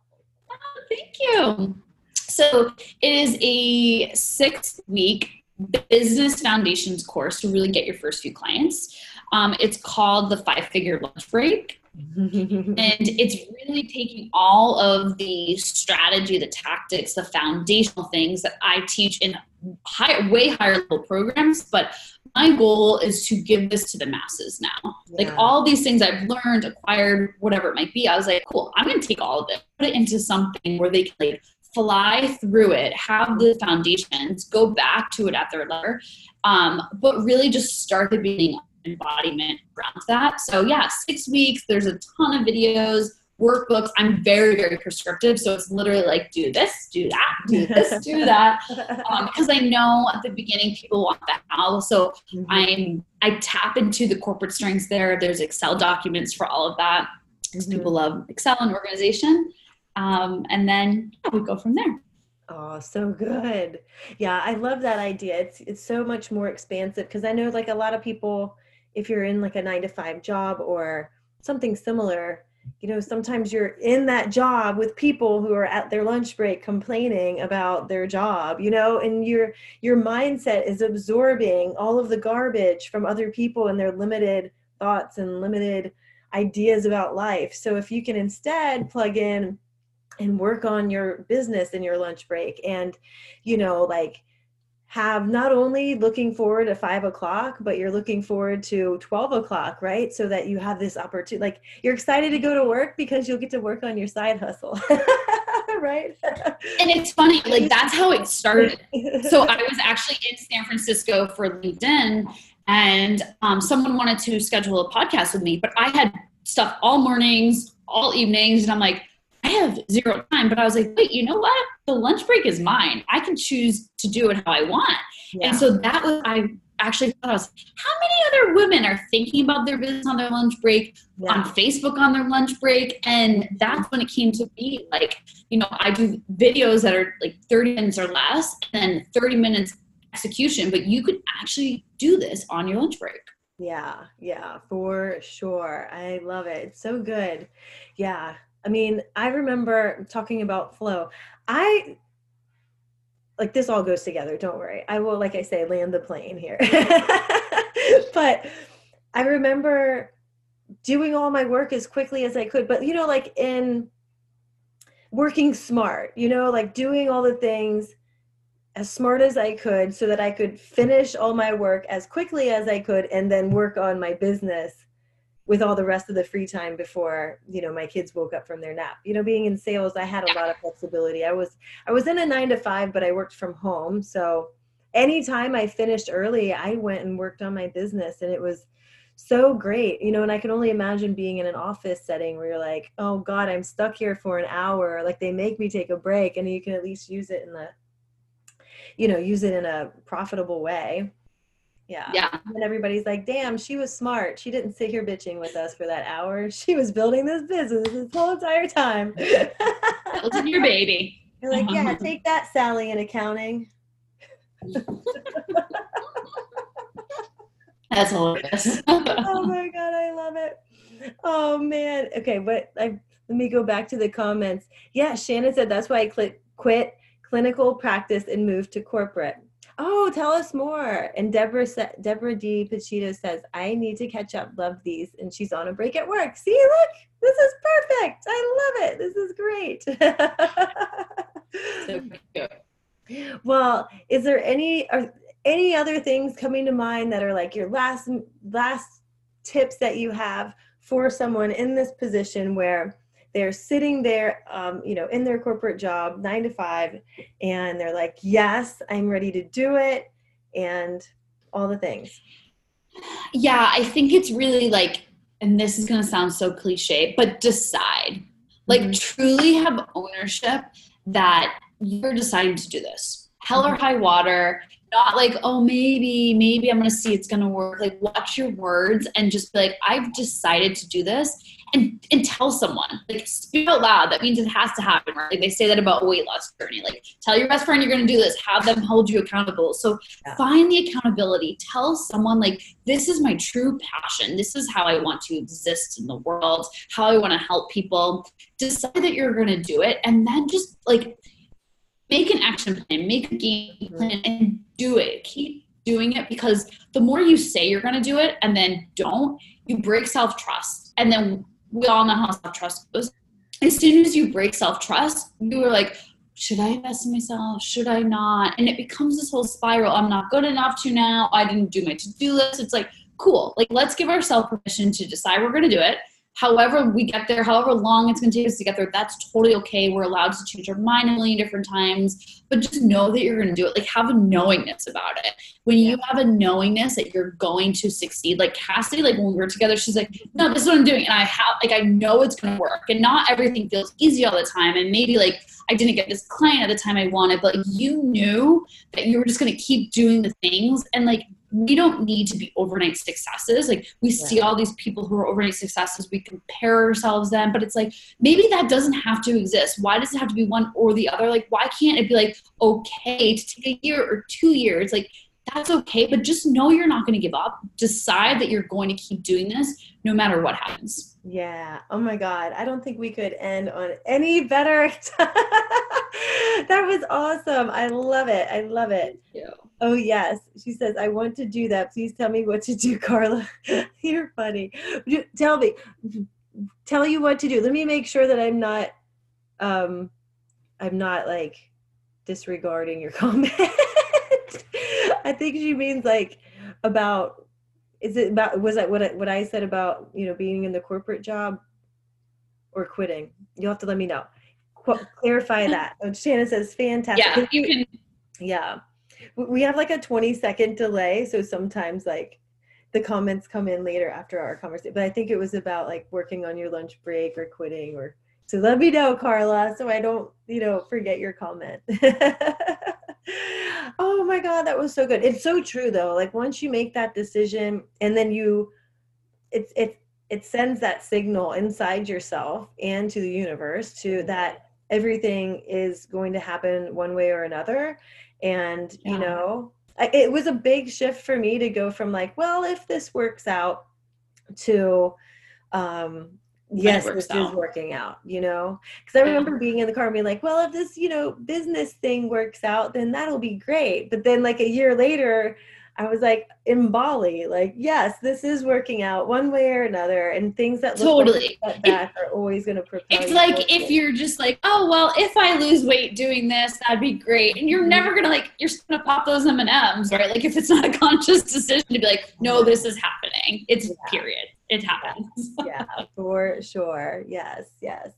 thank you. So it is a six week business foundations course to really get your first few clients. Um, it's called the Five Figure Lunch Break. and it's really taking all of the strategy, the tactics, the foundational things that I teach in high, way higher level programs. But my goal is to give this to the masses now. Yeah. Like all these things I've learned, acquired, whatever it might be. I was like, cool, I'm going to take all of it, put it into something where they can like fly through it, have the foundations, go back to it at their level, um, but really just start the beginning embodiment around that. So yeah, six weeks. There's a ton of videos, workbooks. I'm very, very prescriptive. So it's literally like, do this, do that, do this, do that. Because um, I know at the beginning people want that how. So mm-hmm. I'm I tap into the corporate strengths there. There's Excel documents for all of that. Because mm-hmm. people love Excel and organization. Um, and then yeah, we go from there. Oh, so good. Yeah, I love that idea. It's it's so much more expansive because I know like a lot of people if you're in like a 9 to 5 job or something similar, you know, sometimes you're in that job with people who are at their lunch break complaining about their job, you know, and your your mindset is absorbing all of the garbage from other people and their limited thoughts and limited ideas about life. So if you can instead plug in and work on your business in your lunch break and you know like have not only looking forward to five o'clock, but you're looking forward to 12 o'clock, right? So that you have this opportunity, like you're excited to go to work because you'll get to work on your side hustle, right? And it's funny, like that's how it started. So I was actually in San Francisco for LinkedIn and um, someone wanted to schedule a podcast with me, but I had stuff all mornings, all evenings, and I'm like, I have zero time. But I was like, wait, you know what? The lunch break is mine. I can choose to do it how I want. Yeah. And so that was, I actually thought I was how many other women are thinking about their business on their lunch break, yeah. on Facebook on their lunch break? And that's when it came to be like, you know, I do videos that are like 30 minutes or less and then 30 minutes execution, but you could actually do this on your lunch break. Yeah, yeah, for sure. I love it. It's so good. Yeah. I mean, I remember talking about flow. I like this all goes together. Don't worry. I will, like I say, land the plane here. but I remember doing all my work as quickly as I could. But, you know, like in working smart, you know, like doing all the things as smart as I could so that I could finish all my work as quickly as I could and then work on my business with all the rest of the free time before you know my kids woke up from their nap. You know being in sales i had a lot of flexibility. I was i was in a nine to five but i worked from home. So anytime i finished early i went and worked on my business and it was so great you know and i can only imagine being in an office setting where you're like oh god i'm stuck here for an hour. Like they make me take a break and you can at least use it in the you know use it in a profitable way yeah. Yeah. And everybody's like, damn, she was smart. She didn't sit here bitching with us for that hour. She was building this business this whole entire time. Building your baby. You're like, yeah, uh-huh. take that, Sally, in accounting. That's hilarious. oh my god, I love it. Oh man. Okay, but I let me go back to the comments. Yeah, Shannon said that's why I cl- quit clinical practice and moved to corporate. Oh, tell us more. And Deborah sa- Deborah D. Pachito says, I need to catch up. Love these. And she's on a break at work. See, look, this is perfect. I love it. This is great. so cute. Well, is there any are any other things coming to mind that are like your last last tips that you have for someone in this position where they're sitting there um, you know in their corporate job nine to five and they're like yes i'm ready to do it and all the things yeah i think it's really like and this is going to sound so cliche but decide like mm-hmm. truly have ownership that you're deciding to do this hell or mm-hmm. high water not like oh maybe maybe i'm gonna see it's gonna work like watch your words and just be like i've decided to do this and and tell someone like speak out loud. That means it has to happen right? Like they say that about weight loss journey. Like tell your best friend you're going to do this. Have them hold you accountable. So yeah. find the accountability. Tell someone like this is my true passion. This is how i want to exist in the world how i want to help people. Decide that you're going to do it and then just like make an action plan make a game plan and do it. Keep doing it because the more you say you're going to do it and then don't you break self-trust. And then we all know how self trust goes. As soon as you break self trust, you are like, should I invest in myself? Should I not? And it becomes this whole spiral. I'm not good enough to now. I didn't do my to do list. It's like, cool. Like, let's give ourselves permission to decide we're going to do it however we get there, however long it's going to take us to get there, that's totally okay. We're allowed to change our mind a million different times, but just know that you're going to do it. Like have a knowingness about it. When you have a knowingness that you're going to succeed, like Cassie, like when we were together, she's like, no, this is what I'm doing. And I have, like, I know it's going to work. And not everything feels easy all the time. And maybe like, I didn't get this client at the time I wanted, but like, you knew that you were just going to keep doing the things and like we don't need to be overnight successes. Like we yeah. see all these people who are overnight successes, we compare ourselves them, but it's like maybe that doesn't have to exist. Why does it have to be one or the other? Like why can't it be like okay to take a year or two years? Like that's okay, but just know you're not going to give up. Decide that you're going to keep doing this no matter what happens. Yeah. Oh my God. I don't think we could end on any better. that was awesome. I love it. I love it. Oh, yes. She says, I want to do that. Please tell me what to do, Carla. You're funny. Tell me, tell you what to do. Let me make sure that I'm not, um, I'm not like disregarding your comment. I think she means like about is it about was that what I, what I said about you know being in the corporate job or quitting? You'll have to let me know. Qu- clarify that. Oh, Shannon says fantastic. Yeah, you can. Yeah, we have like a 20 second delay, so sometimes like the comments come in later after our conversation. But I think it was about like working on your lunch break or quitting or. So let me know, Carla, so I don't you know forget your comment. oh my god that was so good. It's so true though. Like once you make that decision and then you it's it it sends that signal inside yourself and to the universe to that everything is going to happen one way or another. And yeah. you know it was a big shift for me to go from like well if this works out to um yes this out. is working out you know because i remember yeah. being in the car and being like well if this you know business thing works out then that'll be great but then like a year later i was like in bali like yes this is working out one way or another and things that look totally like that are always going to propel it's like forward. if you're just like oh well if i lose weight doing this that'd be great and you're mm-hmm. never gonna like you're just gonna pop those m&ms right like if it's not a conscious decision to be like no this is happening it's yeah. period it happens. yeah, for sure. Yes, yes.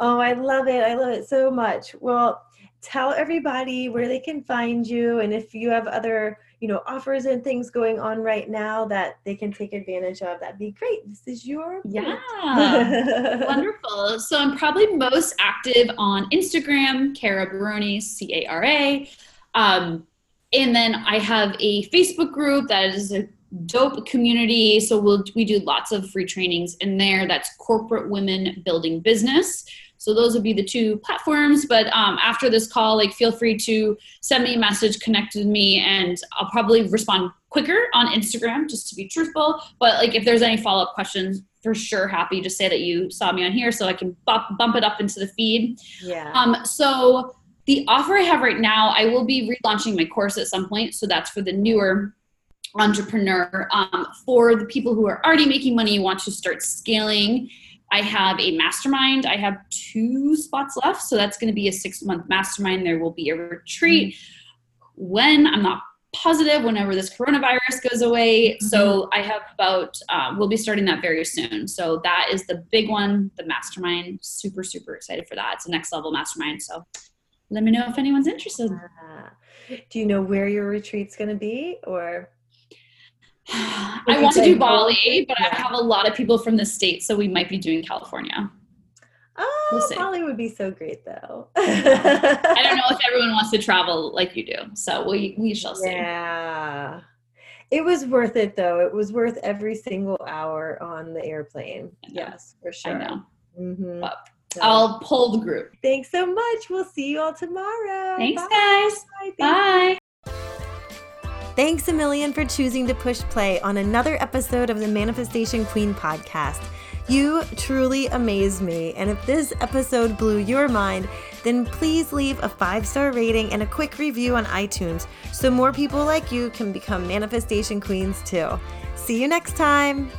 Oh, I love it. I love it so much. Well, tell everybody where they can find you and if you have other you know offers and things going on right now that they can take advantage of that'd be great this is your yeah wonderful so i'm probably most active on instagram cara barone c-a-r-a um, and then i have a facebook group that is a dope community. So we'll we do lots of free trainings in there. That's corporate women building business. So those would be the two platforms. But um, after this call, like feel free to send me a message, connect with me, and I'll probably respond quicker on Instagram, just to be truthful. But like if there's any follow up questions, for sure happy to say that you saw me on here, so I can bump, bump it up into the feed. Yeah. Um. So the offer I have right now, I will be relaunching my course at some point. So that's for the newer entrepreneur. Um, for the people who are already making money, want to start scaling, I have a mastermind. I have two spots left. So that's going to be a six month mastermind. There will be a retreat when I'm not positive, whenever this coronavirus goes away. Mm-hmm. So I have about, uh, we'll be starting that very soon. So that is the big one, the mastermind. Super, super excited for that. It's a next level mastermind. So let me know if anyone's interested. Uh, do you know where your retreat's going to be or? I want to do Bali, but yeah. I have a lot of people from the state, so we might be doing California. Oh, we'll Bali would be so great, though. I don't know if everyone wants to travel like you do, so we we shall see. Yeah, it was worth it, though. It was worth every single hour on the airplane. Yes, for sure. I know. Mm-hmm. So. I'll pull the group. Thanks so much. We'll see you all tomorrow. Thanks, Bye. guys. Bye. Bye. Thanks a million for choosing to push play on another episode of the Manifestation Queen podcast. You truly amaze me, and if this episode blew your mind, then please leave a five star rating and a quick review on iTunes so more people like you can become manifestation queens too. See you next time.